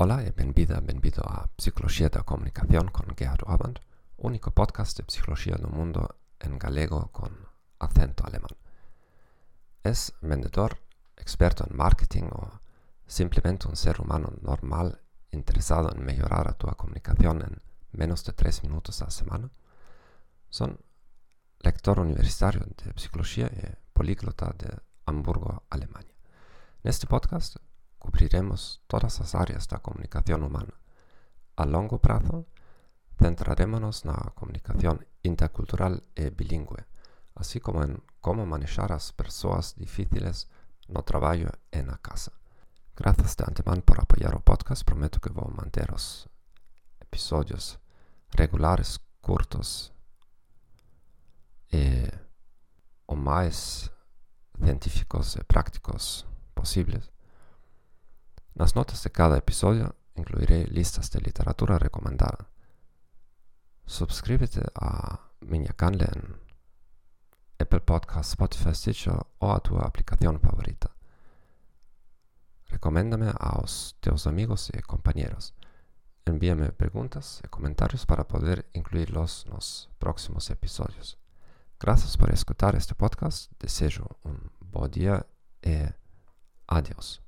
Hola e benvida, benvido a Psicologia da Comunicación con Gerhard Orband, único podcast de psicología del mundo en galego con acento alemán. ¿Es vendedor, experto en marketing o simplemente un ser humano normal interesado en mejorar tu comunicación en menos de tres minutos a la semana? Son lector universitario de psicología y políglota de Hamburgo, Alemania. En este podcast cubriremos todas las áreas de la comunicación humana. A largo plazo, centraremos en la comunicación intercultural y bilingüe, así como en cómo manejar a las personas difíciles no trabajo en la casa. Gracias de antemano por apoyar el podcast. Prometo que voy a mantener los episodios regulares, cortos y o más científicos y prácticos posibles. Las notas de cada episodio incluiré listas de literatura recomendada. Suscríbete a mi canal en Apple Podcast, Spotify, Stitcher o a tu aplicación favorita. Recoméndame a tus amigos y compañeros. Envíame preguntas y comentarios para poder incluirlos en los próximos episodios. Gracias por escuchar este podcast. Deseo un buen día y adiós.